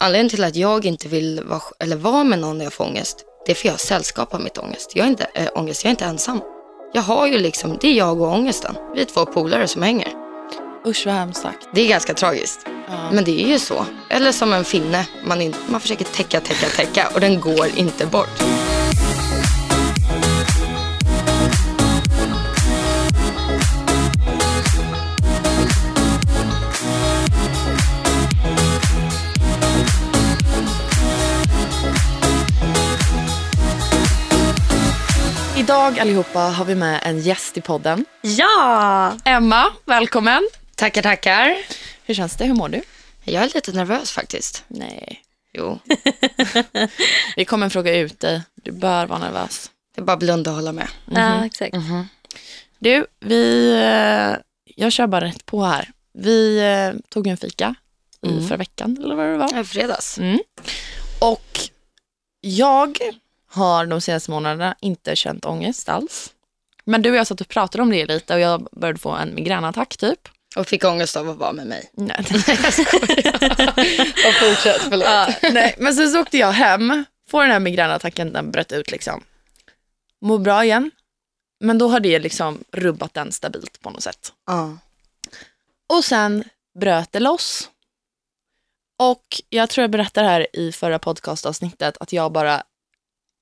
Anledningen till att jag inte vill vara, eller vara med någon när jag får ångest, det är för jag har sällskap av mitt ångest. Jag är inte, äh, ångest, jag är inte ensam. Jag har ju liksom, det är jag och ångesten. Vi är två polare som hänger. Usch vad hemskt sagt. Det är ganska tragiskt. Ja. Men det är ju så. Eller som en finne, man, in, man försöker täcka, täcka, täcka och den går inte bort. Idag allihopa har vi med en gäst i podden. Ja! Emma, välkommen. Tackar, tackar. Hur känns det? Hur mår du? Jag är lite nervös faktiskt. Nej. Jo, Vi kommer fråga ut dig. Du bör vara nervös. det är bara blunda och hålla med. Ja, exakt. Du, vi... eh, Jag kör bara rätt på här. Vi eh, tog en fika i Mm. förra veckan, eller vad det var. Är fredags. Mm. Och jag har de senaste månaderna inte känt ångest alls. Men du och jag satt och pratade om det lite och jag började få en migränattack typ. Och fick ångest av att vara med mig. Nej, Och fortsätt, förlåt. Ja, nej, men sen så åkte jag hem, får den här migränattacken, den bröt ut liksom. Mår bra igen, men då har det liksom rubbat den stabilt på något sätt. Ja. Och sen bröt det loss. Och jag tror jag berättade här i förra podcastavsnittet att jag bara,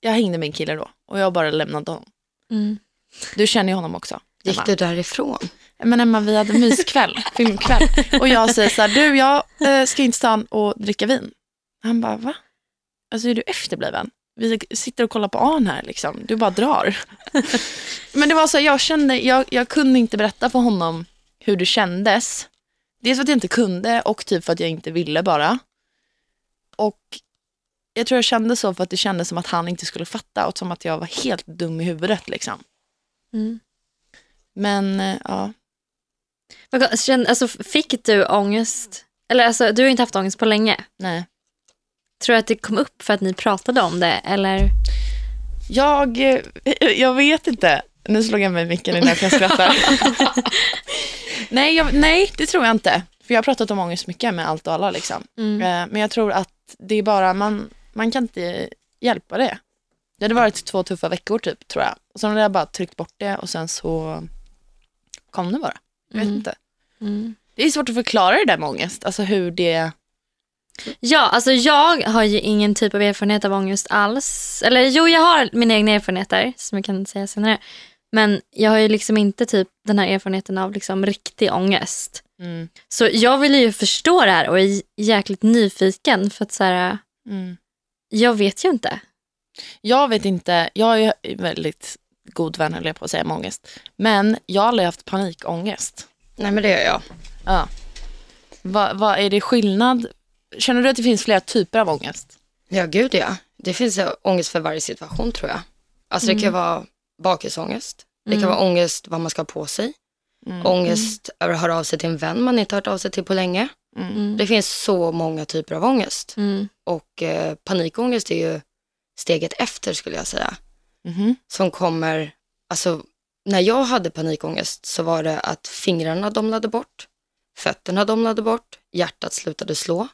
jag hängde med en kille då och jag bara lämnade honom. Mm. Du känner ju honom också. Emma. Gick du därifrån? Men Emma, vi hade myskväll, filmkväll. Och jag säger så här, du jag eh, ska in till stan och dricka vin. Han bara, va? Alltså är du efterbliven? Vi sitter och kollar på Arn här liksom, du bara drar. Men det var så, jag kände, jag, jag kunde inte berätta för honom hur det kändes. Dels för att jag inte kunde och typ för att jag inte ville bara. Och jag tror jag kände så för att det kändes som att han inte skulle fatta och som att jag var helt dum i huvudet liksom. Mm. Men eh, ja, Alltså, fick du ångest? Eller alltså, du har inte haft ångest på länge. nej. Tror du att det kom upp för att ni pratade om det? Eller? Jag, eh, jag vet inte. Nu slog jag mig i micken innan jag skrattar. nej, jag, nej, det tror jag inte. För jag har pratat om ångest mycket med allt och alla. Liksom. Mm. Eh, Men jag tror att det är bara, man, man kan inte hjälpa det. Det hade varit två tuffa veckor typ, tror jag. Och sen hade jag bara tryckt bort det och sen så kom det bara. Jag vet Mm. inte. Mm. Det är svårt att förklara det där med ångest. Alltså hur det... Ja, alltså jag har ju ingen typ av erfarenhet av ångest alls. Eller jo, jag har mina egna erfarenheter som jag kan säga senare. Men jag har ju liksom inte typ den här erfarenheten av liksom riktig ångest. Mm, Så jag vill ju förstå det här och är jäkligt nyfiken för att så här, mm. Jag vet ju inte. Jag vet inte, jag är väldigt god vän höll jag på att säga med ångest. Men jag har aldrig haft panikångest. Nej, men det gör jag. Ja. Vad vad är det skillnad? Känner du att det finns flera typer av ångest? Ja, gud ja. Det finns ångest för varje situation tror jag. Alltså det kan vara bakisångest. Det kan vara ångest vad man ska ha på sig. Mm. Ångest över att höra av sig till en vän man inte hört av sig till på länge. Mm. Det finns så många typer av ångest. Mm. Och eh, panikångest är ju steget efter skulle jag säga. Mhm. Som kommer, alltså när jag hade panikångest så var det att fingrarna domnade bort, fötterna domnade bort, hjärtat slutade slå.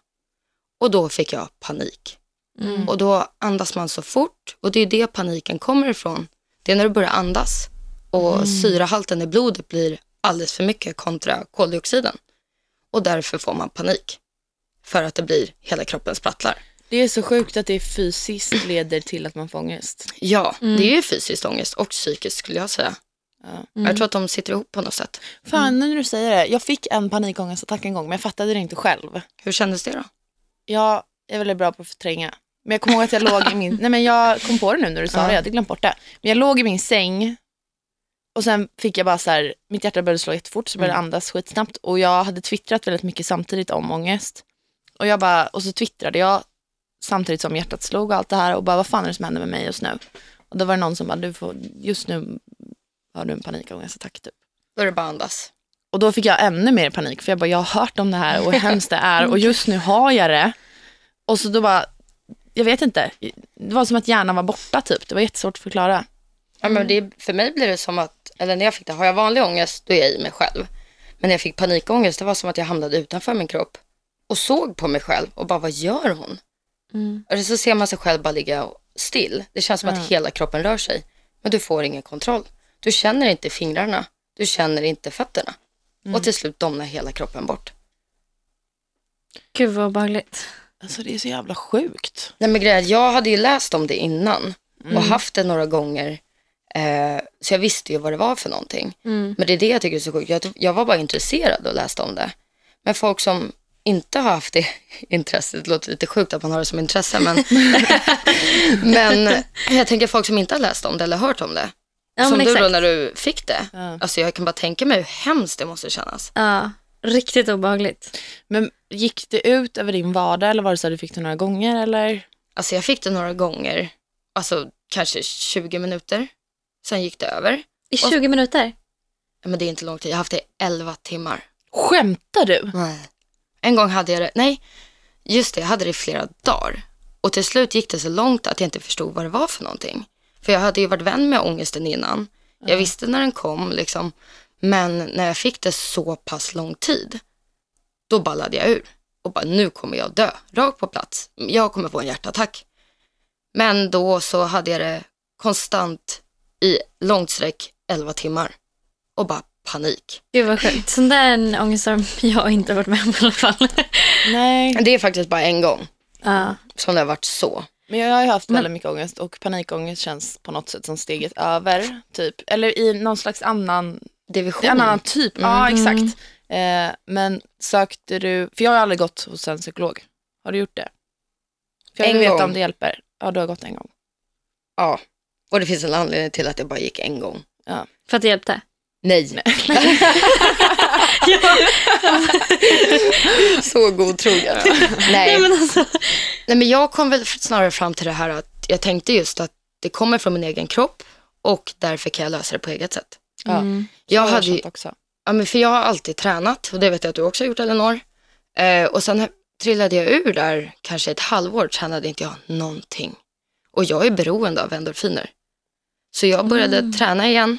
Och då fick jag panik. Mm. Och då andas man så fort och det är det paniken kommer ifrån. Det är när du börjar andas och syrahalten i blodet blir alldeles för mycket kontra koldioxiden. Och därför får man panik. För att det blir hela kroppen sprattlar. Det är så sjukt att det fysiskt leder till att man får ångest. Ja, det är ju fysiskt ångest och psykiskt skulle jag säga. Ja. Jag tror att de sitter ihop på något sätt. Fan, nu när du säger det. Jag fick en panikångestattack en gång, men jag fattade det inte själv. Hur kändes det då? Jag är väldigt bra på att förtränga. Men jag kommer ihåg att jag låg i min... Nej men jag kom på det nu när du sa Ja. det, jag hade glömt bort det. Men jag låg i min säng och sen fick jag bara så här, mitt hjärta började slå jättefort så började jag andas skitsnabbt och jag hade twittrat väldigt mycket samtidigt om ångest. Och jag bara, och så twittrade jag samtidigt som hjärtat slog och allt det här och bara vad fan är det som händer med mig just nu? Och då var det någon som bara, du får, just nu har du en panikångestattack typ. Då är det bara andas. Och då fick jag ännu mer panik för jag bara, jag har hört om det här och hur hemskt det är och just nu har jag det. Och så då bara, jag vet inte, det var som att hjärnan var borta typ. Det var jättesvårt att förklara. Ja, men det, för mig blir det som att, eller när jag fick det, har jag vanlig ångest då är jag i mig själv. Men när jag fick panikångest, det var som att jag hamnade utanför min kropp. och såg på mig själv och bara, vad gör hon? Mm. Eller så ser man sig själv bara ligga still. Det känns som Mm. att hela kroppen rör sig. Men du får ingen kontroll. Du känner inte fingrarna. Du känner inte fötterna. Mm. Och till slut domnar hela kroppen bort. Gud vad obehagligt. Alltså det är så jävla sjukt. Nej men grejen, jag hade ju läst om det innan Mm. och haft det några gånger. Eh, så jag visste ju vad det var för någonting. Mm. Men det är det jag tycker är så sjukt. Jag, jag var bara intresserad och läste om det. Men folk som inte har haft det intresset, det låter lite sjukt att man har det som intresse, men, men jag tänker folk som inte har läst om det eller hört om det. Ja, som du då exakt. när du fick det. Ja. Alltså jag kan bara tänka mig hur hemskt det måste kännas. Ja, riktigt obehagligt. Men gick det ut över din vardag eller var det så att du fick det några gånger eller? Alltså jag fick det några gånger, alltså kanske 20 minuter. Sen gick det över. I 20 minuter? Ja, Men det är inte lång tid, jag har haft det i 11 timmar. Skämtar du? Nej. En gång hade jag det, nej, just det, jag hade det i flera dagar. Och till slut gick det så långt att jag inte förstod vad det var för någonting. För jag hade ju varit vän med ångesten innan. Jag visste när den kom liksom. Men när jag fick det så pass lång tid, då ballade jag ur. Och bara, nu kommer jag dö, rakt på plats. Jag kommer få en hjärtattack. Men då så hade jag det konstant i långt sträck 11 timmar. Och bara panik. Gud vad sjukt. Sån där är en ångest som jag inte har varit med om i alla fall. Nej. Det är faktiskt bara en gång Ja. som det har varit så. Men jag har ju haft Men- väldigt mycket ångest och panikångest känns på något sätt som steget över. Typ. Eller i någon slags annan, Division. en annan typ. Ja, exakt. Eh, men sökte du, för jag har aldrig gått hos en psykolog. Har du gjort det? För jag En vill veta gång. om det hjälper. Ja, du har gått en gång. Ja. Och det finns en anledning till att jag bara gick en gång. För att det hjälpte? Nej. ja. så godtrogen. Nej. Nej, men alltså. Nej, men jag kom väl snarare fram till det här att jag tänkte just att det kommer från min egen kropp och därför kan jag lösa det på eget sätt. Ja. Mm. Jag har hade ju, också. ja, men för jag har alltid tränat och det vet jag att du också har gjort Elinor. Eh, och sen trillade jag ur där kanske ett halvår tränade inte jag någonting. Och jag är beroende av endorfiner. Så jag började träna igen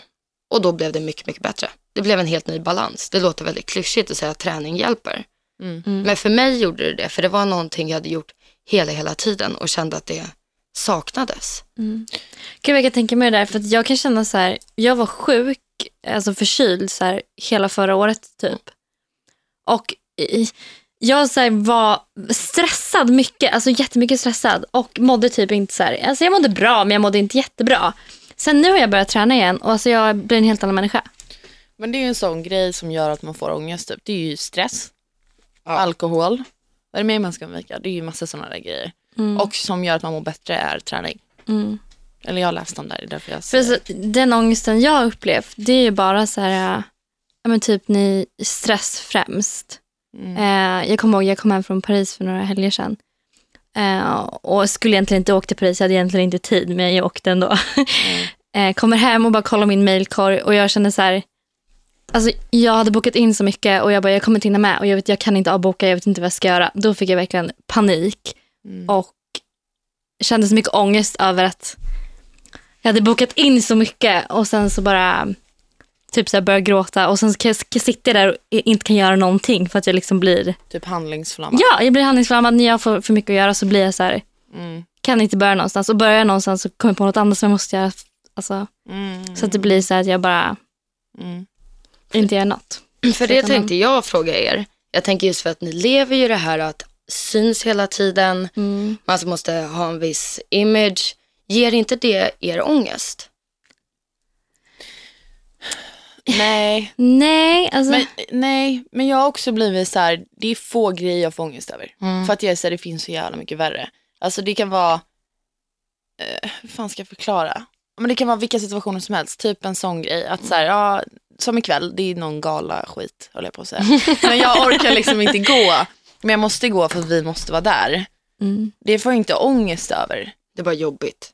och då blev det mycket, mycket bättre. Det blev en helt ny balans. Det låter väldigt klyschigt att säga att träning hjälper. Mm. Mm. Men för mig gjorde det det, för det var någonting jag hade gjort hela, hela tiden och kände att det saknades. Mm. Gud, jag kan tänka mig det där, för att jag kan känna så här, jag var sjuk, alltså förkyld så här, hela förra året typ. Och i, jag så här, var stressad mycket, alltså jättemycket stressad och mådde typ inte så här, alltså jag mådde bra men jag mådde inte jättebra. Sen nu har jag börjat träna igen och alltså jag blir en helt annan människa. Men det är ju en sån grej som gör att man får ångest. Typ. Det är ju stress, Ja. alkohol. Vad är det mer man ska undvika? Det är ju massa sådana där grejer. Mm. Och som gör att man mår bättre är träning. Mm. Eller jag har läst om det här, det är därför jag För alltså, den ångesten jag har upplevt, det är ju bara så här, äh, ja men typ ni, stress främst. Mm. Eh, jag kommer ihåg, jag kom hem från Paris för några helger sedan. Eh, och skulle egentligen inte åka till Paris, jag hade egentligen inte tid, men jag åkte ändå. eh, kommer hem och bara kollar min mailkorg och jag känner så här, alltså jag hade bokat in så mycket och jag bara, jag kommer inte hinna med och jag vet, jag kan inte avboka, jag vet inte vad jag ska göra. Då fick jag verkligen panik Mm. och kände så mycket ångest över att jag hade bokat in så mycket och sen så bara typ så här började gråta och sen ska jag, där och inte kan göra någonting för att jag liksom blir Typ handlingsflamma. Ja, jag blir handlingsförlamad när jag får för mycket att göra så blir jag så här, Mm. kan inte börja någonstans och börjar jag någonstans så kommer jag på något annat som jag måste göra. Alltså, Mm. Så att det blir så här att jag bara Mm. inte gör något. För det tänkte jag fråga er. Jag tänker just för att ni lever ju det här att syns hela tiden. Mm. Man alltså måste ha en viss image. Ger inte det er ångest? Nej. Nej, alltså. Men, nej, men jag har också blivit så här, det är få grejer jag får ångest över. Mm. För att jag är så här, det finns så jävla mycket värre. Alltså det kan vara, eh, hur fan ska jag förklara? Men det kan vara vilka situationer som helst, typ en sån grej. Att så här, ja, som ikväll, det är någon gala skit, håller jag på att säga. Men jag orkar liksom inte gå. Men jag måste gå för att vi måste vara där. mm. Det får jag inte ångest över. Det är bara jobbigt.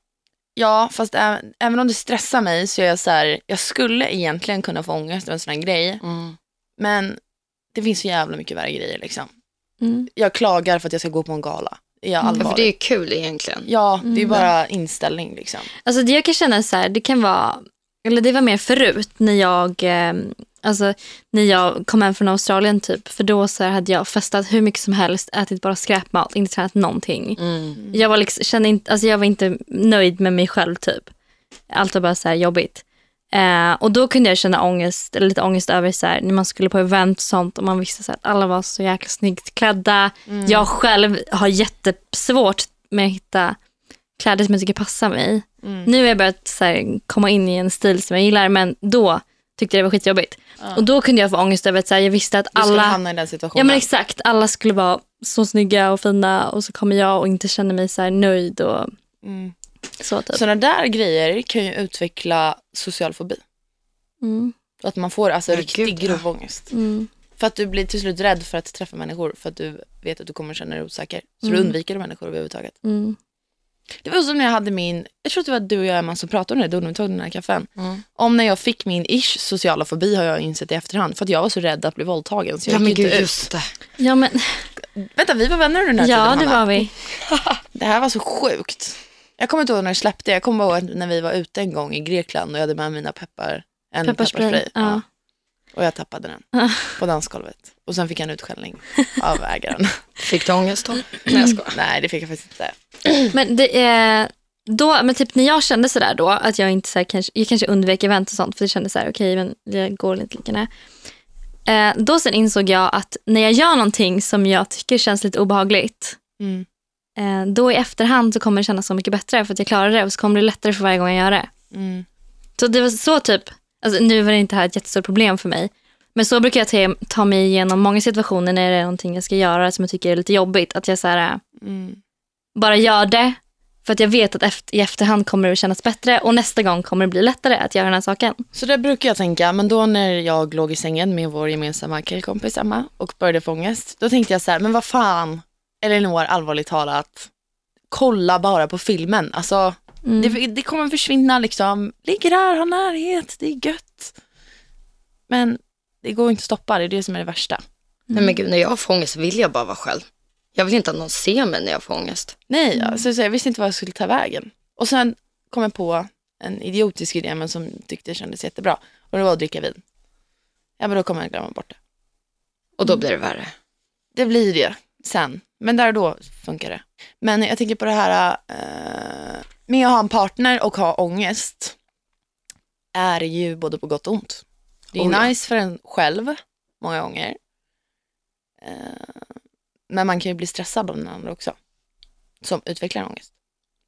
Ja, fast ä- även om det stressar mig så är jag så här, jag skulle egentligen kunna få ångest över en sån här grej. Mm. Men det finns så jävla mycket värre grejer liksom. Mm. Jag klagar för att jag ska gå på en gala. Är jag Ja, för det är ju kul egentligen. Ja, det är Mm. bara inställning liksom. Alltså det jag kan känna så här, det kan vara, eller det var mer förut när jag eh, Alltså när jag kom hem från Australien typ. För då så hade jag festat hur mycket som helst, ätit bara skräpmat, inte tränat någonting. Mm. Jag var, liksom, kände inte, alltså jag var inte nöjd med mig själv typ. Allt var bara så här jobbigt. Eh, och då kunde jag känna ångest, eller lite ångest över så här, när man skulle på event och sånt och man visste så att alla var så jäkla snyggt klädda. Jag själv har jättesvårt med att hitta kläder som jag tycker passar mig. Mm. Nu har jag börjat så här, komma in i en stil som jag gillar men då tyckte det var skitjobbigt. Och då kunde jag få ångest över att så här, jag visste att Du skulle alla... hamna i den Ja situationen. men exakt, alla skulle vara så snygga och fina och så kommer jag och inte känna mig så här nöjd och Mm. så typ. Sådana där grejer kan ju utveckla social fobi. Mm. Att man får alltså Ja, riktig gud, ja. grov ångest. Mm. För att du blir till slut rädd för att träffa människor för att du vet att du kommer känna dig osäker. Så du Mm. undviker människor överhuvudtaget. Mm. Det var som när jag hade min, jag tror att det var du och jag Emma som pratade om det då när vi tog den här kaffen. Mm. Om när jag fick min ish sociala fobi har jag insett i efterhand. För att jag var så rädd att bli våldtagen så jag Ja men gick gud, inte ut. just det. Ja men Vänta, vi var vänner under den här ja tiden det Hanna. var vi. Det här var så sjukt. Jag kommer inte ihåg när det släppte. Jag kommer ihåg när vi var ute en gång i Grekland och jag hade med mina peppar, en Pepparspray. pepparspray. Ja. Och jag tappade den på dansgolvet. Och sen fick jag en utskällning av ägaren. Fick du ångest då? Nej jag skojar. Nej, det fick jag faktiskt inte. Men det är då, men typ när jag kände sådär då att jag inte så här, kanske, jag kanske undvek event och sånt för det kändes så här okej men det går inte lika nära. Eh, då sen insåg jag att när jag gör någonting som jag tycker känns lite obehagligt Mm. eh, då i efterhand så kommer det kännas så mycket bättre för att jag klarar det och så kommer det lättare för varje gång jag gör det. Mm. Så det var så typ, alltså nu var det inte här ett jättestort problem för mig. Men så brukar jag ta, ta mig igenom många situationer när det är någonting jag ska göra som jag tycker är lite jobbigt. Att jag så här, Mm. bara gör det för att jag vet att efter, i efterhand kommer det kännas bättre och nästa gång kommer det bli lättare att göra den här saken. Så det brukar jag tänka, men då när jag låg i sängen med vår gemensamma killkompis Emma och började få ångest, då tänkte jag så här, men vad fan, Elinor, allvarligt talat, kolla bara på filmen. Alltså, Mm. det, det kommer försvinna liksom, ligger där, har närhet, det är gött. Men det går inte att stoppa, det är det som är det värsta. Nej men gud, när jag får ångest vill jag bara vara själv. Jag vill inte att någon ser mig när jag får ångest. Nej, alltså, så jag visste inte vad jag skulle ta vägen. Och sen kom jag på en idiotisk idé, men som tyckte kändes jättebra. Och det var att dricka vin. Ja, men då kommer jag glömma bort det. Och då blir det värre. Det blir det sen. Men där och då funkar det. Men jag tänker på det här eh, med att ha en partner och ha ångest är ju både på gott och ont. Det är Oh ja. nice för en själv många gånger. Eh, men man kan ju bli stressad av den andra också. Som utvecklar ångest.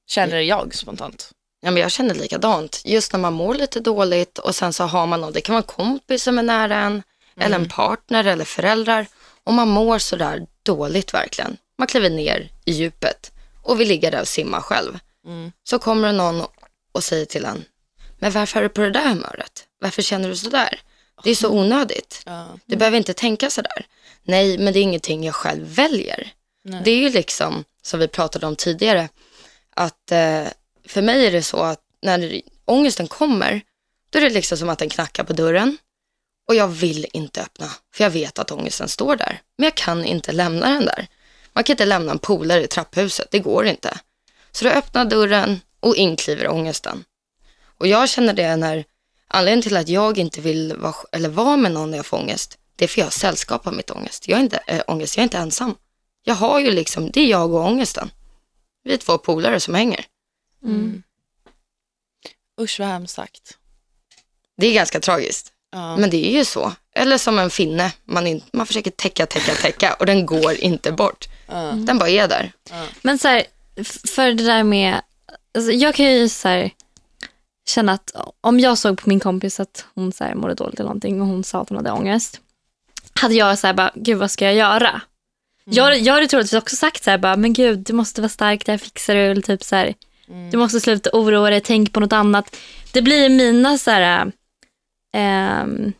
Känner jag spontant. Ja, men jag känner likadant. Just när man mår lite dåligt och sen så har man någon, det kan vara en kompis som är nära en, eller en partner eller föräldrar. Och man mår sådär dåligt verkligen. Man kliver ner i djupet och vill ligga där och simma själv. Mm. Så kommer det någon och säger till en, men varför är du på det där humöret? Varför känner du sådär? Det är så onödigt. Ja. Du behöver inte tänka sådär. Nej, men det är ingenting jag själv väljer. Nej. Det är ju liksom, som vi pratade om tidigare, att eh, för mig är det så att när ångesten kommer, då är det liksom som att den knackar på dörren och jag vill inte öppna, för jag vet att ångesten står där. Men jag kan inte lämna den där. Man kan inte lämna en polare i trapphuset, det går inte. Så då öppnar dörren och inkliver ångesten. Och jag känner det när, anledningen till att jag inte vill vara, eller vara med någon när jag får ångest, det är för jag har sällskap av mitt ångest. Jag är inte, äh, ångest, jag är inte ensam. Jag har ju liksom, det är jag och ångesten. Vi är två polare som hänger. Mm. Usch vad hemskt sagt. Det är ganska tragiskt. Ja. Men det är ju så. Eller som en finne, man, in, man försöker täcka, täcka, täcka och den går inte bort. Ja. Den bara är där. Men så här, för det där med, alltså jag kan ju så här, känna att om jag såg på min kompis att hon så här, mådde dåligt eller någonting och hon sa att hon hade ångest. Hade jag så här bara, gud vad ska jag göra? Jag, jag hade troligtvis också sagt så här bara, men gud du måste vara stark, det här fixar du. Eller typ så här, Du måste sluta oroa dig, tänk på något annat. Det blir mina så här, ehm,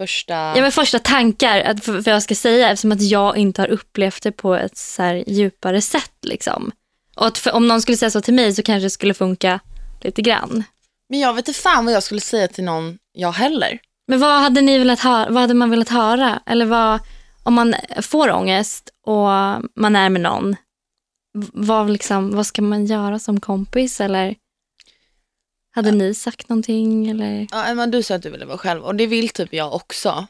Första... Ja, men första tankar, att, för, för jag ska säga, eftersom att jag inte har upplevt det på ett så här djupare sätt. Liksom. Och att för, om någon skulle säga så till mig så kanske det skulle funka lite grann. Men jag vet inte fan vad jag skulle säga till någon jag heller. Men vad hade, ni velat höra, vad hade man velat höra? Eller vad, om man får ångest och man är med någon, vad, liksom, vad ska man göra som kompis? Eller? Hade ni sagt någonting eller? Ja, Emma, du sa att du ville vara själv och det vill typ jag också.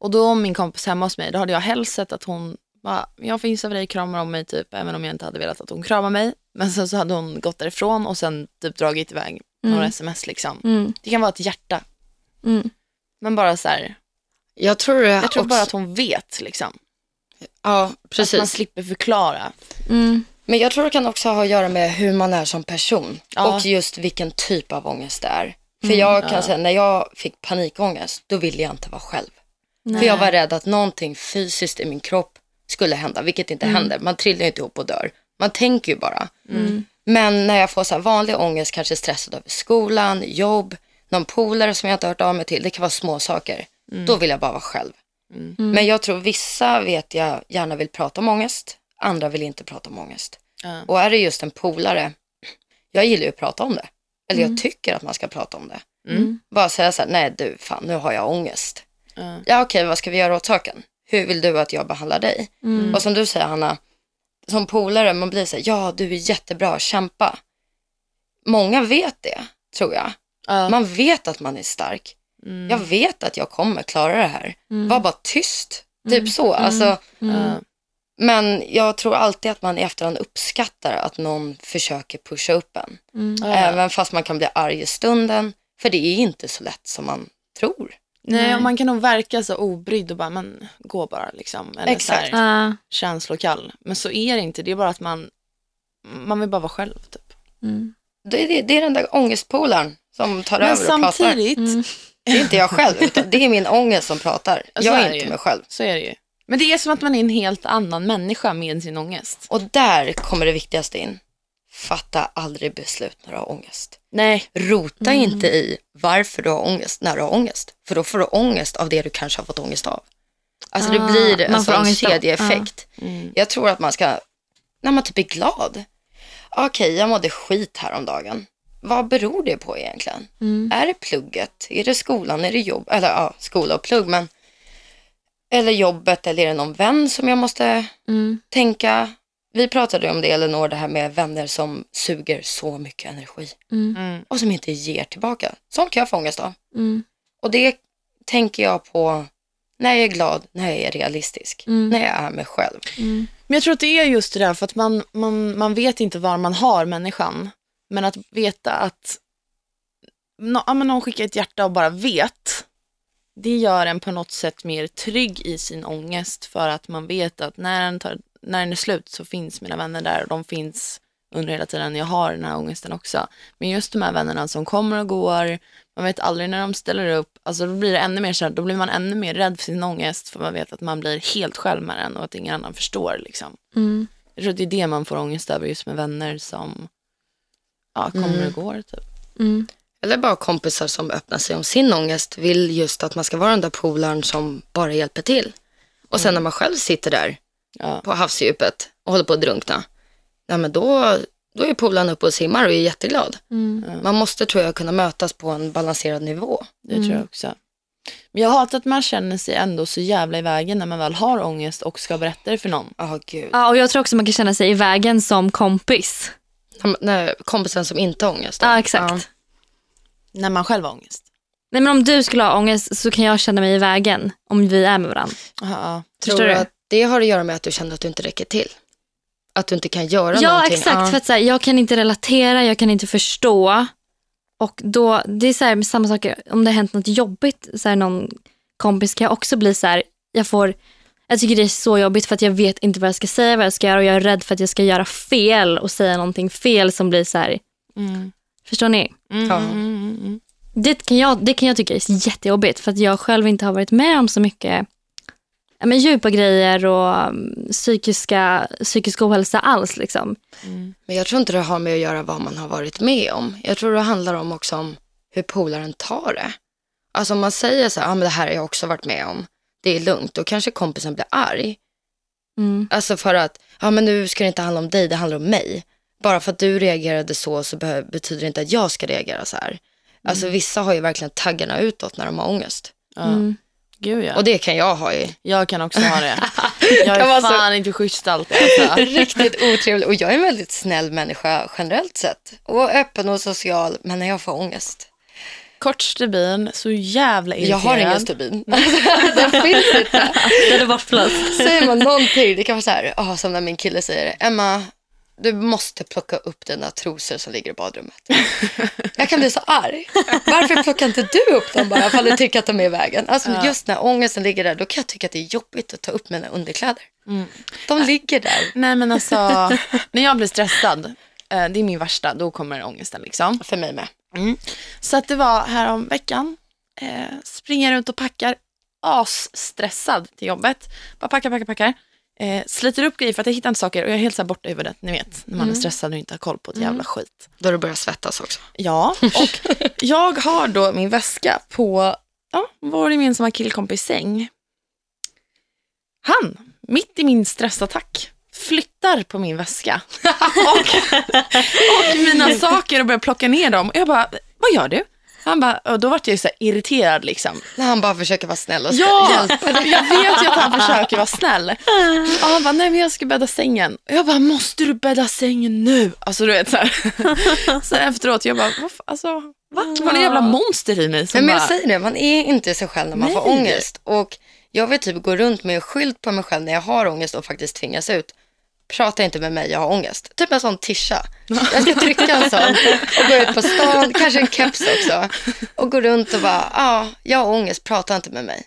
Och då om min kompis hemma hos mig, då hade jag helst sett att hon bara, jag finns över dig, kramar om mig typ, även om jag inte hade velat att hon kramar mig. Men sen så hade hon gått därifrån och sen typ dragit iväg några Mm. sms liksom. Mm. Det kan vara ett hjärta, Mm. men bara så här, Jag tror, jag tror också, bara att hon vet liksom. Ja, Att man precis. slipper förklara. Mm. Men jag tror det kan också ha att göra med hur man är som person Ja. och just vilken typ av ångest det är. För Mm, jag kan ja. säga, när jag fick panikångest, då ville jag inte vara själv. Nej. För jag var rädd att någonting fysiskt i min kropp skulle hända, vilket inte händer. Man trillar ju inte ihop och dör. Man tänker ju bara. Mm. Men när jag får så här vanlig ångest, kanske stressad över skolan, jobb, någon polare som jag inte har hört av mig till, det kan vara små saker. Då vill jag bara vara själv. Mm. Men jag tror vissa vet jag gärna vill prata om ångest, andra vill inte prata om ångest. Ja. Och är det just en polare, jag gillar ju att prata om det. Eller jag tycker att man ska prata om det. Mm. Bara säga så här, nej du, fan nu har jag ångest. Ja. Ja okej, vad ska vi göra åt saken? Hur vill du att jag behandlar dig? Mm. Och som du säger Hanna, som polare, man blir så här, ja du är jättebra, kämpa. Många vet det, tror jag. Ja. Man vet att man är stark. Mm. Jag vet att jag kommer klara det här. Mm. Var bara tyst. Typ så. Alltså, Mm. Men jag tror alltid att man i efterhand uppskattar att någon försöker pusha upp en. Mm. Även fast man kan bli arg i stunden. För det är inte så lätt som man tror. Nej, Nej. och man kan nog verka så obrydd och bara, men gå bara liksom. Eller Exakt. Så här, Ja. känslokall. Men så är det inte, det är bara att man, man vill bara vara själv typ. Mm. Det är, det, det är den där ångestpolaren som tar Men över och pratar. samtidigt, Mm. Det är inte jag själv, utan det är min ångest som pratar. Så jag är är inte mig själv. så är det ju. Men det är som att man är en helt annan människa med sin ångest. Och där kommer det viktigaste in. Fatta aldrig beslut när du har ångest. Nej, Rota Mm. inte i varför du har ångest när du har ångest. För då får du ångest av det du kanske har fått ångest av. Alltså Ah, det blir en sån ångest av- kedjeeffekt. Mm. Jag tror att man ska, när man typ är glad. Okej, jag mådde skit häromdagen. Vad beror det på egentligen? Mm. Är det plugget? Är det skolan? Är det jobb? Eller ja, skola och plugg, men eller jobbet eller är det någon vän som jag måste Mm. tänka? Vi pratade om det, Elinor, det här med vänner som suger så mycket energi Mm. Mm. och som inte ger tillbaka. Sånt kan jag få ångest av. Mm. Och det tänker jag på när jag är glad, när jag är realistisk, Mm. när jag är mig själv. Mm. Men jag tror att det är just det där för att man, man, man vet inte var man har människan. Men att veta att nå, ja, men någon skickar ett hjärta och bara vet. Det gör en på något sätt mer trygg i sin ångest för att man vet att när den, tar, när den är slut så finns mina vänner där och de finns under hela tiden jag har den här ångesten också. Men just de här vännerna som kommer och går, man vet aldrig när de ställer upp, alltså då blir det ännu mer så här, då blir man ännu mer rädd för sin ångest för man vet att man blir helt själv med den och att ingen annan förstår liksom. Mm. Jag tror att det är det man får ångest över just med vänner som ja, kommer Mm. och går. Typ. Mm. Eller bara kompisar som öppnar sig om sin ångest vill just att man ska vara den där polaren som bara hjälper till. Och sen när man själv sitter där Ja. på havsdjupet och håller på att drunkna, ja, men då, då är polaren uppe och simmar och är jätteglad. Mm. Man måste tror jag kunna mötas på en balanserad nivå. Det tror jag också. Men jag hatar att man känner sig ändå så jävla i vägen när man väl har ångest och ska berätta det för någon. Ja, gud. Ja, och jag tror också man kan känna sig i vägen som kompis. När kompisen som inte har ångest. då. Ja, exakt. När man själv har ångest. Nej, men om du skulle ha ångest så kan jag känna mig i vägen om vi är med varandra. Ja, Tror Förstår du du? att det har att göra med att du känner att du inte räcker till? Att du inte kan göra Ja, någonting? exakt. För att, så här, jag kan inte relatera, jag kan inte förstå. Och då, det är så här, samma sak om det har hänt något jobbigt, så här, någon kompis kan jag också bli så här, jag får, jag tycker det är så jobbigt för att jag vet inte vad jag ska säga, vad jag ska göra och jag är rädd för att jag ska göra fel och säga någonting fel som blir så här, mm. förstår ni? Mm, Ja. mm, mm, mm. Det kan, jag, det kan jag tycka är jättejobbigt för att jag själv inte har varit med om så mycket men djupa grejer och um, psykiska, psykisk ohälsa alls. Liksom. Mm. Men jag tror inte det har med att göra vad man har varit med om. Jag tror det handlar om också om hur polaren tar det. Alltså om man säger så här, ja men det här har jag också varit med om. Det är lugnt. Då kanske kompisen blir arg. Mm. Alltså för att, ja men nu ska det inte handla om dig, det handlar om mig. Bara för att du reagerade så så betyder det inte att jag ska reagera så här. Alltså vissa har ju verkligen taggarna utåt när de har ångest. Ja. Mm. gud ja. Och det kan jag ha i. Jag kan också ha det. Jag är vara så- fan inte schysst alltid. Alltså. Riktigt otrevlig. Och jag är en väldigt snäll människa generellt sett. Och öppen och social. Men när jag får ångest. Kort stubin, så jävla irriterad. Jag har ingen stubin. Den finns inte. Den är bortblåst. Säger man någonting, det kan vara så här, oh, som när min kille säger, Emma, du måste plocka upp dina trosor som ligger i badrummet. Jag kan bli så arg. Varför plockar inte du upp dem bara, ifall du tycker att de är i vägen? Alltså just när ångesten ligger där, då kan jag tycka att det är jobbigt att ta upp mina underkläder. De ligger där. Nej men alltså, när jag blir stressad, eh, det är min värsta, då kommer ångesten liksom. För mig med. Så att det var här om veckan, eh, springer runt och packar, asstressad till jobbet. Bara packar, packar, packar. Eh, sliter upp grejer för att jag hittar inte saker och jag är helt så här borta i huvudet, ni vet, när man är stressad och inte har koll på ett jävla skit. Då du börjar svettas också. Ja, och jag har då min väska på ja, vår gemensamma killkompis säng. Han, mitt i min stressattack, flyttar på min väska och, och mina saker och börjar plocka ner dem. Och jag bara, vad gör du? Han bara, och då vart jag så irriterad liksom. När han bara försöker vara snäll och Ja, hjälpa dig. jag vet ju att han försöker vara snäll. Och han bara, nej men jag ska bädda sängen. Och jag bara, måste du bädda sängen nu? Alltså du vet så här. Så efteråt, jag bara, alltså, va? Det var en jävla monster i mig som Nej, men jag bara, säger det, man är inte sig själv när man får Nej. ångest. Och jag vill typ gå runt med skylt på mig själv när jag har ångest och faktiskt tvingas ut. Prata inte med mig, jag har ångest. Typ en sån tischa. Jag ska trycka en sån och gå ut på stan, kanske en keps också. Och gå runt och bara, ja, ah, jag har ångest, prata inte med mig.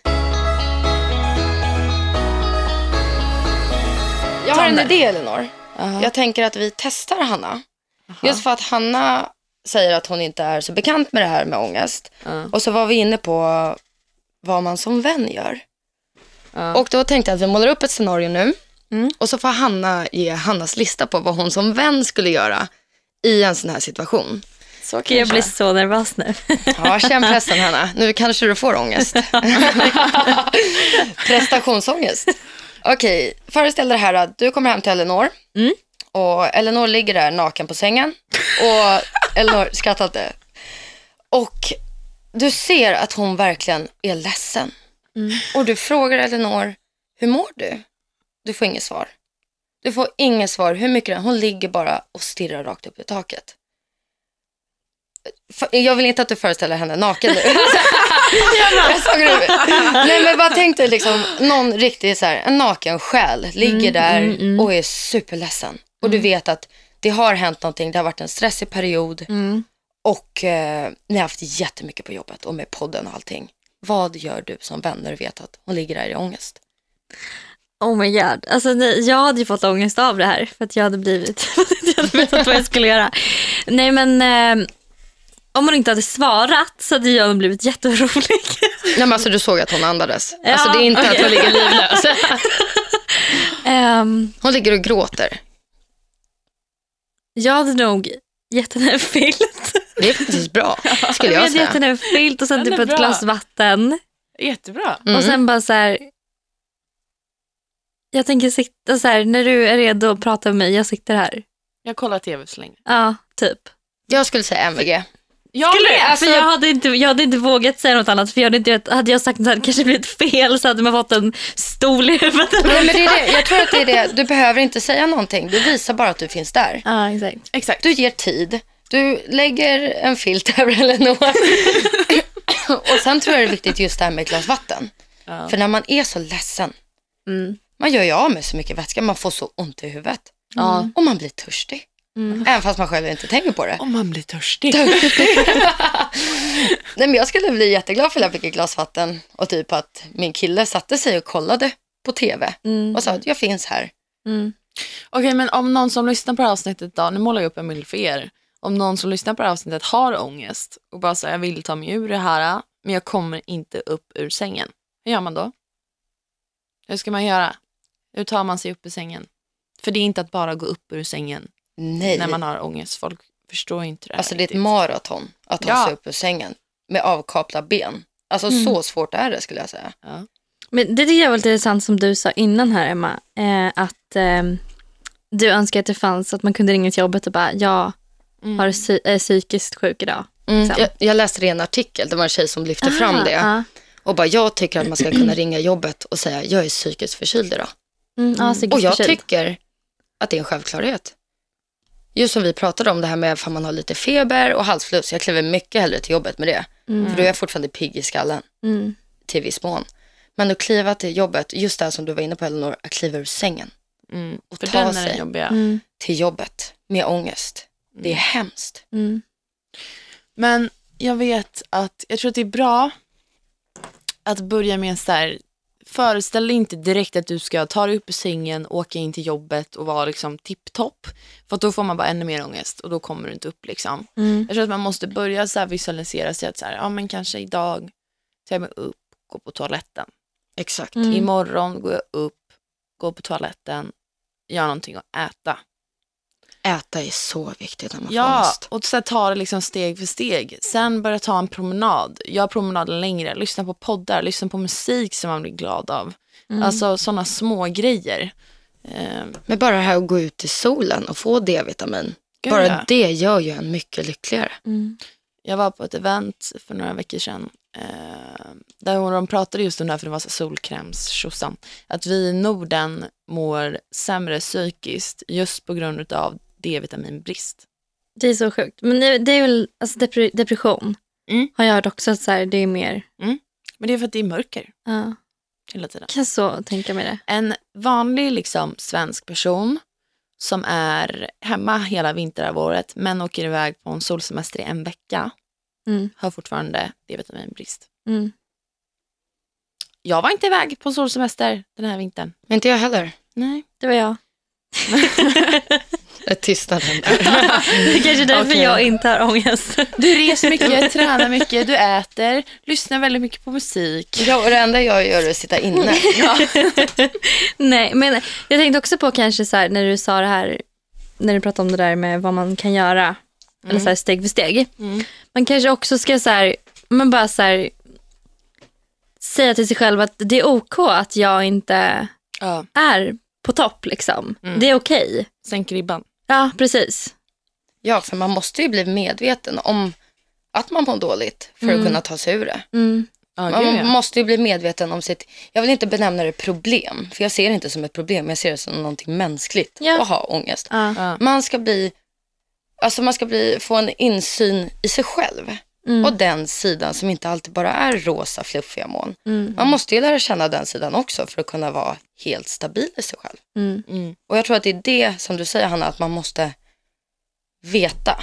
Jag har en idé Elinor. Jaha. Jag tänker att vi testar Hanna. Just för att Hanna säger att hon inte är så bekant med det här med ångest. Ja. Och så var vi inne på vad man som vän gör. Och då tänkte jag att vi målar upp ett scenario nu. Mm. Och så får Hanna ge Hannas lista på vad hon som vän skulle göra i en sån här situation. så Gud, jag kanske. blir så nervös nu. Ja, känn pressen Hanna. Nu kanske du får ångest. Prestationsångest. Okej, föreställ dig här att du kommer hem till Elinor. Mm. Och Elinor ligger där naken på sängen. Och Elinor skrattar inte. Och du ser att hon verkligen är ledsen. Och du frågar Elinor, hur mår du? Du får inget svar. Du får inget svar hur mycket den, hon ligger bara och stirrar rakt upp i taket. Jag vill inte att du föreställer henne naken nu. Nej men bara tänk dig liksom någon riktig så här, en naken själ ligger där mm, mm. och är superledsen. Och du vet att det har hänt någonting, det har varit en stressig period Mm. och eh, ni har haft jättemycket på jobbet och med podden och allting. Vad gör du som vän när du vet att hon ligger där i ångest? Oh my god. Alltså, nej, jag hade ju fått ångest av det här för att jag hade blivit, jag hade vetat vad jag skulle göra. Nej men eh, om hon inte hade svarat så hade jag blivit jätteorolig. Nej men alltså du såg att hon andades. Ja, alltså det är inte att okej. hon ligger livlös. Ehm, Hon ligger och gråter. jag hade nog gett henne en filt. Det är faktiskt bra, skulle Jag jag hade gett säga. henne en filt och sen typ ett bra. glas vatten. Jättebra. Mm. Och sen bara så här. Jag tänker sitta så här, när du är redo att prata med mig, jag sitter här. Jag kollar tv så länge. Ja, typ. Jag skulle säga MVG. Jag Skulle med. det? alltså- för jag hade, inte, jag hade inte vågat säga något annat för jag hade, inte, hade jag sagt något hade kanske blivit fel så hade man fått en stol i huvudet. Nej, men det är det. Jag tror att det är det. Du behöver inte säga någonting. Du visar bara att du finns där. Ja, exakt. Exakt. Du ger tid. Du lägger en filt över Elinor. och sen tror jag det är viktigt just det här med ett glas vatten. Ja. För när man är så ledsen, Mm. Man gör ju av med så mycket vätska, man får så ont i huvudet. Ja. Och man blir törstig. Mm. Även fast man själv inte tänker på det. Om man blir törstig. Nej, men jag skulle bli jätteglad för att jag fick ett glas vatten och typ att min kille satte sig och kollade på tv Mm. och sa att jag finns här. Mm. Okej, men om någon som lyssnar på det här avsnittet då, nu målar jag upp en bild för er. Om någon som lyssnar på det här avsnittet har ångest och bara säger jag vill ta mig ur det här, men jag kommer inte upp ur sängen. Hur gör man då? Hur ska man göra? Hur tar man sig upp ur sängen? För det är inte att bara gå upp ur sängen Nej, när man har ångest. Folk förstår inte det här alltså det är ett maraton att ta Ja. sig upp ur sängen med avkapla ben. Alltså så svårt är det skulle jag säga. ja. Men det tycker jag var lite intressant som du sa innan här Emma. Eh, att eh, du önskar att det fanns att man kunde ringa till jobbet och bara jag Mm. har psy- är psykiskt sjuk idag. Mm. Liksom. Jag, jag läste det i en artikel, det var en tjej som lyfte fram det. ja. Och bara, jag tycker att man ska kunna ringa jobbet och säga, jag är psykiskt förkyld idag. Mm, ja, psykiskt Och jag tycker att det är en självklarhet. Just som vi pratade om det här med ifall man har lite feber och halsfluss. Jag kliver mycket hellre till jobbet med det. Mm. För då är jag fortfarande pigg i skallen Mm. till viss mån. Men att kliva till jobbet, just det här som du var inne på Elinor, att kliva ur sängen Mm. och För ta sig. Mm. till jobbet med ångest. Det är hemskt. Mm. Men jag vet att, jag tror att det är bra att börja med så här, föreställ dig inte direkt att du ska ta dig upp ur sängen, åka in till jobbet och vara liksom tipptopp. För då får man bara ännu mer ångest och då kommer du inte upp liksom. Mm. Jag tror att man måste börja så visualisera sig att så här, ja men kanske idag tar jag mig upp, går på toaletten. Exakt. Mm. Imorgon går jag upp, går på toaletten, gör någonting att äta. Äta är så viktigt när man får Ja, ångest. och så ta det liksom steg för steg. Sen börja ta en promenad. Gör promenaden längre. Lyssna på poddar. Lyssna på musik som man blir glad av. Mm. Alltså sådana små grejer. Eh, Men bara det här att gå ut i solen och få D-vitamin. gud, bara ja. det gör ju en mycket lyckligare. Mm. Jag var på ett event för några veckor sedan. Eh, där de pratade just om det här, för det var solkräms Att vi i Norden mår sämre psykiskt just på grund av D-vitaminbrist. Det är så sjukt. Men det, det är väl alltså depre- depression. Mm. Har jag hört också att så här, det är mer. Men det är för att det är mörker Ja, hela tiden. kan så tänka mig det. En vanlig liksom, svensk person som är hemma hela vinterhalvåret men åker iväg på en solsemester i en vecka Mm. har fortfarande D-vitaminbrist. Mm. Jag var inte iväg på solsemester den här vintern. Men inte jag heller. Nej. Det var jag. Ett tystnaden. Det är kanske är därför Okej. jag inte har ångest. Du reser mycket, tränar mycket, du äter, lyssnar väldigt mycket på musik. ja, och det enda jag gör är att sitta inne. Nej, men jag tänkte också på kanske så här, när du sa det här, när du pratade om det där med vad man kan göra, eller så här steg för steg. Mm. Man kanske också ska så här, men bara så här, säga till sig själv att det är ok att jag inte Ja, är på topp liksom. Mm. Det är okej. sänk ribban. Ja, precis. Ja, för man måste ju bli medveten om att man mår dåligt för att kunna ta sig ur det. Mm. Ja, Man gud, ja. måste ju bli medveten om sitt, jag vill inte benämna det problem, för jag ser det inte som ett problem, jag ser det som någonting mänskligt Ja. att ha ångest. Ja. Man ska bli, alltså man ska bli, få en insyn i sig själv. Mm. Och den sidan som inte alltid bara är rosa fluffiga moln. Mm. Man måste ju lära känna den sidan också för att kunna vara helt stabil i sig själv. Mm. Mm. Och jag tror att det är det som du säger Hanna, att man måste veta.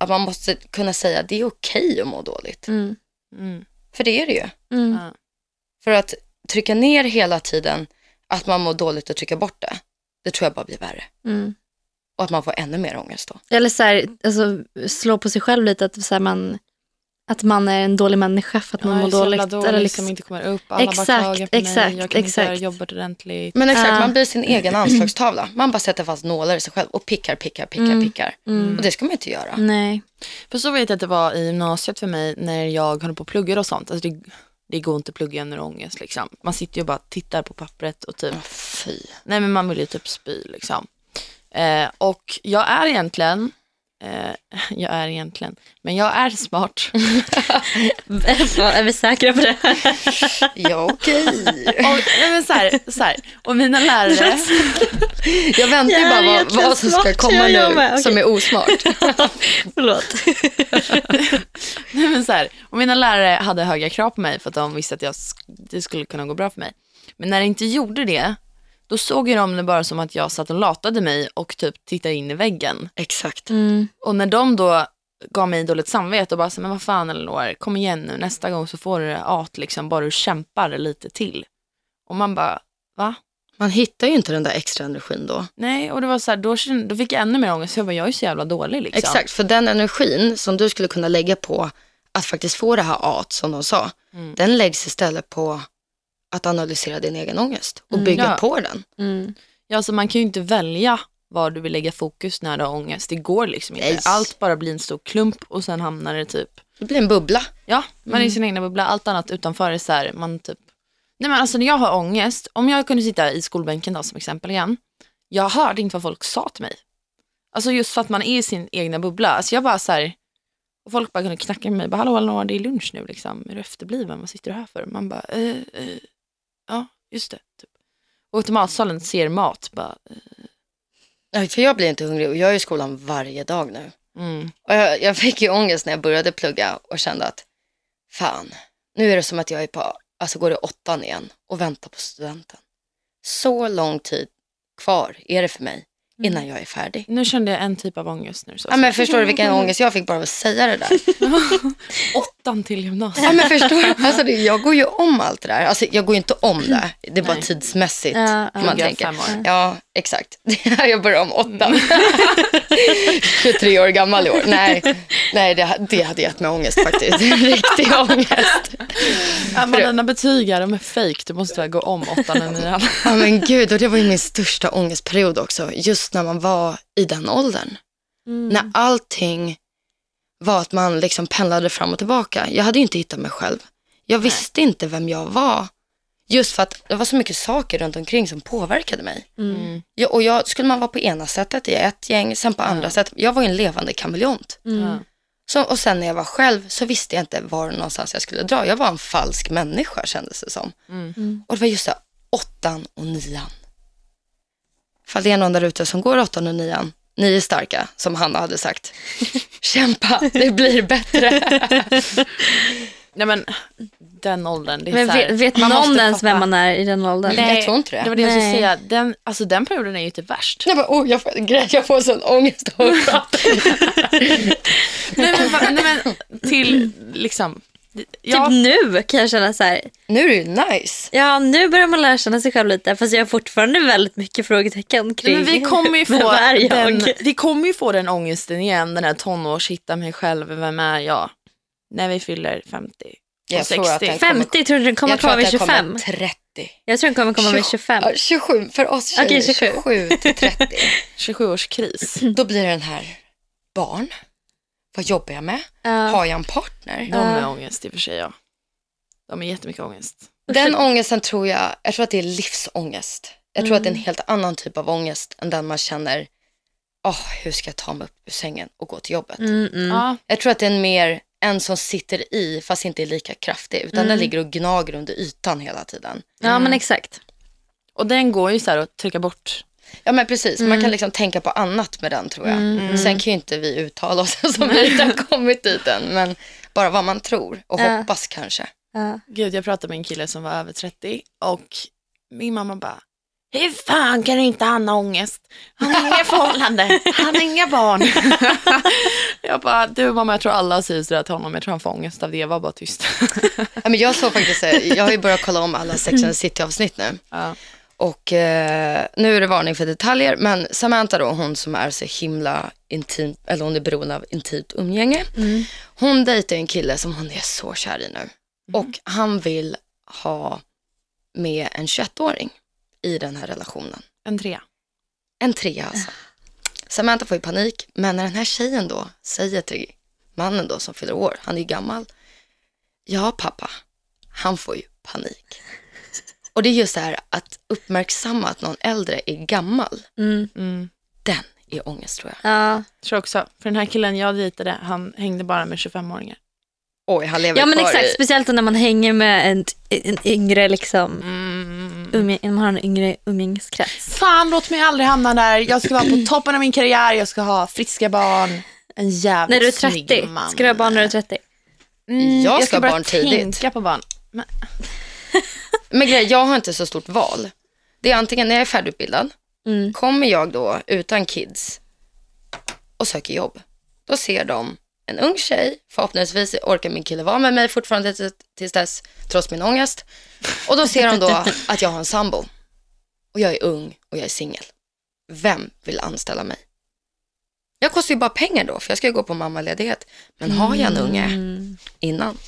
Att man måste kunna säga att det är okej att må dåligt. Mm. Mm. För det är det ju. Mm. För att trycka ner hela tiden att man mår dåligt och trycka bort det, det tror jag bara blir värre. Mm. Och att man får ännu mer ångest då. Eller så här, alltså, slå på sig själv lite att, så här, man, att man är en dålig människa för att man jag mår dåligt. dålig eller som liksom, inte kommer upp. Alla Exakt, bara klagar på mig. exakt, Jag kan inte göra exakt. jobbet ordentligt. Men exakt, Ja. man blir sin egen anslagstavla. Man bara sätter fast nålar i sig själv och pickar, pickar, pickar, Mm. pickar. mm. Och det ska man inte göra. Nej. För så vet jag att det var i gymnasiet för mig när jag höll på och plugga och sånt. Alltså det, det går inte att plugga under ångest liksom. Man sitter ju och bara tittar på pappret och typ, Åh, Fy. nej men man vill ju typ spy liksom. Eh, och jag är egentligen, jag är egentligen, men jag är smart. är vi säkra på det? Ja, okej. Och, men så här, så här, och mina lärare, Jag väntar ju bara vad, vad som ska komma nu med. som är osmart. Förlåt. nej men så här, och mina lärare hade höga krav på mig för att de visste att jag, det skulle kunna gå bra för mig. Men när det inte gjorde det, då såg ju de det bara som att jag satt och latade mig och typ tittade in i väggen. Exakt. Mm. Och när de då gav mig dåligt samvete och bara så, men vad fan Elinor, kom igen nu, nästa gång så får du det at liksom, bara du kämpar lite till. Och man bara, va? Man hittar ju inte den där extra energin då. Nej, och det var så här, då, då fick jag ännu mer ångest, jag bara, jag är så jävla dålig liksom. Exakt, för den energin som du skulle kunna lägga på att faktiskt få det här at som de sa, Mm. den läggs istället på att analysera din egen ångest och Mm, bygga ja. på den. Mm. Ja, alltså man kan ju inte välja var du vill lägga fokus när du har ångest. Det går liksom inte. Nej. Allt bara blir en stor klump och sen hamnar det typ, Det blir en bubbla. ja, man är i sin egna bubbla. Allt annat utanför är så här, man typ, nej men alltså när jag har ångest, om jag kunde sitta i skolbänken då som exempel igen, jag hörde inte vad folk sa till mig. Alltså just för att man är i sin egna bubbla. Alltså jag bara så här, Och folk bara kunde knacka med mig. Bara, hallå, hallå, det är lunch nu liksom. Är du efterbliven? Vad sitter du här för? Man bara, eh, eh, ja, just det. Typ. Och till matsalen, ser mat. Bara, eh, Nej, för jag blir inte hungrig och jag är i skolan varje dag nu. mm. Och jag, jag fick ju ångest när jag började plugga och kände att fan, nu är det som att jag är på, alltså går i åttan igen och väntar på studenten. Så lång tid kvar är det för mig innan jag är färdig. Nu kände jag en typ av ångest nu. Så Ja, men förstår du vilken ångest jag fick bara av att säga det där? Åttan till gymnasiet. Ja, men förstår du? Alltså, det, jag går ju om allt det där. Alltså, jag går ju inte om det. Det är bara Nej. tidsmässigt Ja, ja. man tänker. Ja, exakt. jag börjar om åtta. 23 år gammal i år. Nej, nej det, det hade gett mig ångest faktiskt. Riktig ångest. Ja, men dina betyg här, de är fake. Du måste väl gå om åttan och nian. Ja men gud, och det var ju min största ångestperiod också. Just när man var i den åldern. Mm. När allting var att man liksom pendlade fram och tillbaka. Jag hade ju inte hittat mig själv. Jag visste inte vem jag var. Just för att det var så mycket saker runt omkring som påverkade mig. Mm. Ja, och jag, skulle man vara på ena sättet i ett gäng, sen på andra sättet. Jag var ju en levande kameleont. Mm. Så, och sen när jag var själv så visste jag inte var någonstans jag skulle dra. Jag var en falsk människa kändes det som. Mm. Och det var just det, åttan och nian. Ifall det är någon där ute som går åttan och nian, ni är starka, som Hanna hade sagt. Kämpa, det blir bättre. Nej men den åldern, det är Men så här, vet, vet man någon ens vem man är i den åldern? Nej, Jag tror inte det. Det var det jag skulle säga. Den, alltså den perioden är ju typ värst. Jag bara, oh, jag får, jag får sån ångest av att prata. nej, men, nej men till liksom. Ja, Typ nu kan jag känna så här, Nu är det ju nice. ja nu börjar man lära känna sig själv lite fast jag har fortfarande väldigt mycket frågetecken kring men vi kommer ju vem få är jag? den, vi kommer ju få den ångesten igen, den här tonårs, hitta mig själv, vem är jag? När vi fyller 50 och Jag 60. tror att den 50 tror du den kommer jag tror komma att vid den 25? kommer 30. Jag tror den kommer komma vid 25. Ja, 27, för oss tjejer, Okej, 27. 27 till 30. 27-årskris. Då blir det den här, barn, vad jobbar jag med? Ja. Har jag en partner? De är ångest i och för sig ja. De är jättemycket ångest. Den ångesten tror jag, jag tror att det är livsångest. Jag tror att det är en helt annan typ av ångest än den man känner, åh, hur ska jag ta mig upp ur sängen och gå till jobbet? Mm, mm. Ja, Jag tror att det är en mer en som sitter i, fast inte är lika kraftig, utan den ligger och gnager under ytan hela tiden. ja men exakt. och den går ju så här att trycka bort. Ja men precis, man kan liksom tänka på annat med den tror jag. Sen kan ju inte vi uttala oss som vi inte har kommit dit än, men bara vad man tror och Ja. hoppas kanske. Ja. Gud, jag pratade med en kille som var över 30 och min mamma bara hur fan kan du inte han ha ångest? Han har inga förhållande, han har inga barn. jag bara, du mamma jag tror alla säger sådär till honom, jag tror han får ångest av det, var bara tyst. Ja, men jag såg faktiskt, eh, jag har ju börjat kolla om alla Sex and the City-avsnitt nu. ja. Och eh, nu är det varning för detaljer, men Samantha då, hon som är så himla intimt, eller hon är beroende av intimt umgänge. Hon dejtar en kille som hon är så kär i nu. Och han vill ha med en 21-åring i den här relationen. En trea. En trea alltså. Samantha får ju panik, men när den här tjejen då säger till mannen då som fyller år, han är ju gammal. Ja pappa, han får ju panik. Och det är just det här att uppmärksamma att någon äldre är gammal. Mm. Mm. Den är ångest tror jag. Ja. Tror också, för den här killen jag dejtade, han hängde bara med 25-åringar. Oj, han lever ja men kvar exakt, i... speciellt när man hänger med en, en yngre liksom, Mm. umge, man har en yngre umgängeskrets. Fan, låt mig aldrig hamna där. Jag ska vara på toppen av min karriär, jag ska ha friska barn. En jävligt När du är snygg 30, man. ska du ha barn när du är 30? Mm, Jag jag ska ska ha barn tidigt. tänka på barn. Men, Men grej, jag har inte så stort val. Det är antingen när jag är färdigutbildad, Mm. kommer jag då utan kids och söker jobb. Då ser de en ung tjej, förhoppningsvis orkar min kille vara med mig fortfarande till- tills dess, trots min ångest. Och då ser de då att jag har en sambo. Och jag är ung och jag är singel. Vem vill anställa mig? Jag kostar ju bara pengar då, för jag ska ju gå på mammaledighet. Men har jag en unge Mm. innan,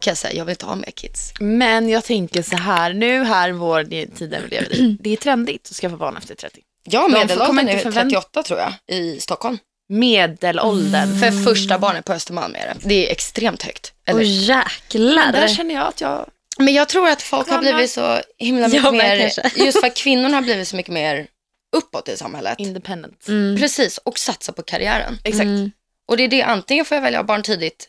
kan jag säga, jag vill inte ha mer kids. men jag tänker så här, nu här vår tiden vi lever i, det är trendigt att skaffa barn efter 30. Ja, medelåldern är förvänt- 38 tror jag, i Stockholm. Medelåldern. För första barnet på Östermalm är det. Det är extremt högt. Åh Eller? jäklar. Där känner jag att jag, Men jag tror att folk har Kolla. blivit så himla mycket Ja, mer, just för att kvinnorna har blivit så mycket mer uppåt i samhället. independent. Mm. Precis, och satsa på karriären. Exakt. Mm. Och det är det, antingen får jag välja barn tidigt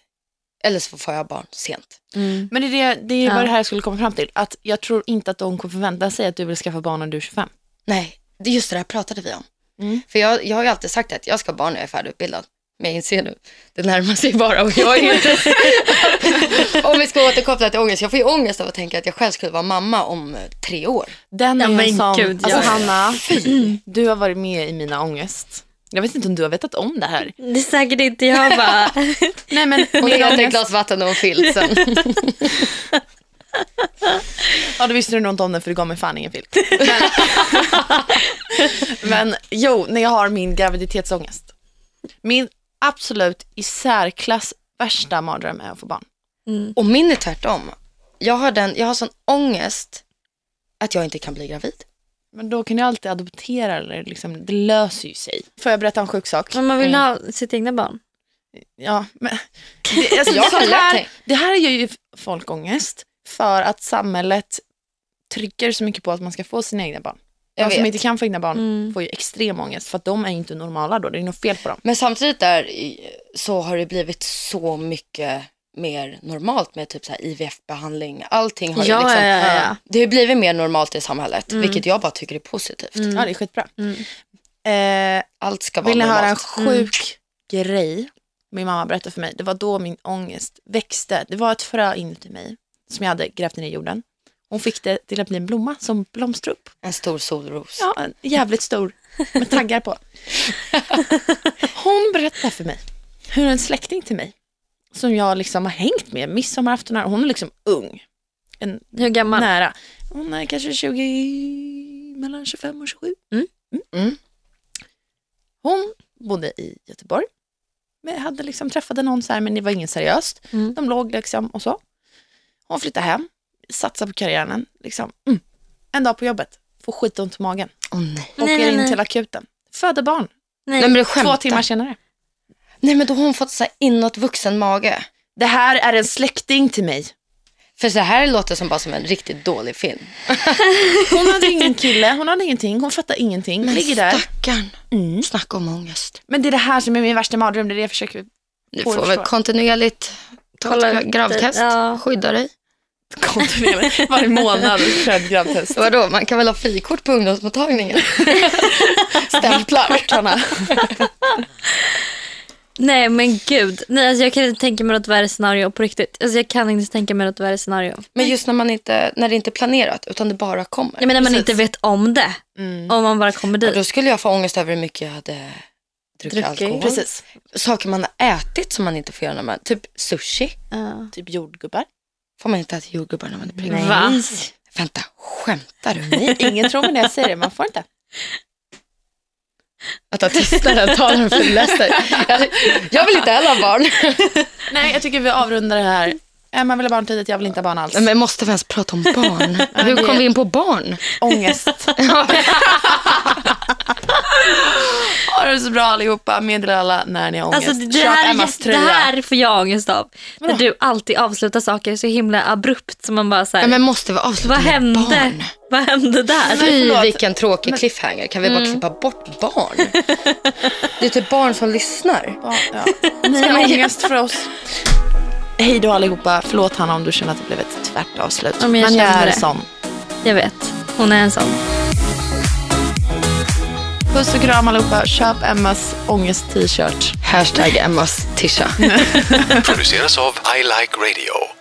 eller så får jag barn sent. Mm. Men det är, det, det är Ja. vad det här skulle komma fram till. Att jag tror inte att de kommer förvänta sig att du vill skaffa barn när du är 25. Nej, det är just det där pratade vi om. Mm. För jag, jag har ju alltid sagt att jag ska ha barn när jag är färdigutbildad. Men jag inser nu, det närmar sig bara och jag är inte... om vi ska återkoppla till ångest, jag får ju ångest av att tänka att jag själv skulle vara mamma om eh, tre år. Den är Ja, ju men en sån, gud, alltså ja. Hanna, du har varit med i mina ångest. Jag vet inte om du har vetat om det här. Det är säkert inte jag bara. Nej men Och jag tar ett glas vatten och en filt sen. ja då visste du nog inte om den för du gav mig fan ingen filt. Men, men jo, när jag har min graviditetsångest. Min absolut i särklass värsta mardröm är att få barn. Mm. Och min är tvärtom. Jag har, den, jag har sån ångest att jag inte kan bli gravid. Men då kan jag alltid adoptera eller liksom, det löser ju sig. Får jag berätta en sjuk sak? Men man vill ha sitt egna barn. Ja, men det, alltså, lätt här, det här gör ju folk ångest för att samhället trycker så mycket på att man ska få sina egna barn. Jag De som vet. inte kan få egna barn Mm. får ju extrem ångest för att de är inte normala då. Det är något fel på dem. Men samtidigt där så har det blivit så mycket mer normalt med typ så här IVF-behandling. Allting har ju Ja, liksom, ja, ja, ja. Det har blivit mer normalt i samhället, Mm. vilket jag bara tycker är positivt. Mm. Ja, det är skitbra. Mm. Eh, Allt ska vara vill ni höra en normalt. sjuk grej min mamma berättade för mig? Det var då min ångest växte. Det var ett frö inuti mig som jag hade grävt ner i jorden. Hon fick det till att bli en blomma som blomstrade upp. En stor solros. Ja, en jävligt stor med taggar på. Hon berättade för mig hur en släkting till mig som jag liksom har hängt med midsommarafton, hon är liksom ung. En, Hur gammal? nära. Hon är kanske 20, mellan 25 och 27. Mm. Mm. Hon bodde i Göteborg. Men hade liksom träffade någon så här, men det var inget seriöst. Mm. De låg liksom och så. Hon flyttade hem, satsade på karriären. Liksom. Mm. En dag på jobbet, får skitont i magen. Åh nej. Nej, Åker nej, in nej. till akuten. Föder barn. Nej. Nej men du Två timmar senare. Nej men då har hon fått så här inåt vuxen mage. Det här är en släkting till mig. För så här låter som bara som en riktigt dålig film. Hon hade ingen kille, hon hade ingenting, hon fattar ingenting. Men ligger där. stackarn. Mm. Snacka om ångest. Men det är det här som är min värsta mardröm, det är det jag försöker Du Får väl kontinuerligt ta Kolla ett gravtest. ja. Skydda dig. kontinuerligt. Varje månad ett gravtest. Vadå, man kan väl ha frikort på ungdomsmottagningen? Stämplar. Nej men gud. Nej, alltså jag kan inte tänka mig något värre scenario på riktigt. Alltså jag kan inte tänka mig något värre scenario. Men just när, man inte, när det inte är planerat utan det bara kommer. Jag menar man Precis. inte vet om det. Mm. Om man bara kommer Och dit. då skulle jag få ångest över hur mycket jag hade druckit alkohol. Precis. Saker man har ätit som man inte får göra när man, typ sushi. Ja. Typ jordgubbar. Får man inte äta jordgubbar när man är pregnant? Va? Vänta, skämtar du? Nej, ingen tror mig när jag säger det, man får inte. Att ha tystnaden talar för Lester. Jag vill inte heller ha barn. Nej, jag tycker vi avrundar det här. Emma vill ha barn tidigt, jag vill inte ha barn alls. Men måste vi ens prata om barn? Hur det- kom vi in på barn? Ångest. Ha det så bra allihopa. Meddela alla när ni har ångest. Alltså det, det, här, Emmas det tröja. här får jag ångest av. När du alltid avslutar saker så himla abrupt som man bara såhär, Ja, men måste vi avsluta vad med hände? barn? Vad hände där? Fy vilken tråkig cliffhanger. Kan vi bara klippa bort barn? Det är typ barn som lyssnar. Ja, ja. Ni har ångest för oss. Hej då allihopa. Förlåt Hanna om du känner att det blev ett tvärt avslut. Ja, men jag jag kände är det. sån. Jag vet, hon är en sån. Puss och kram allihopa. Köp Emmas ångest-t-shirt. Hashtag Emmas Tisha. Produceras av I Like Radio.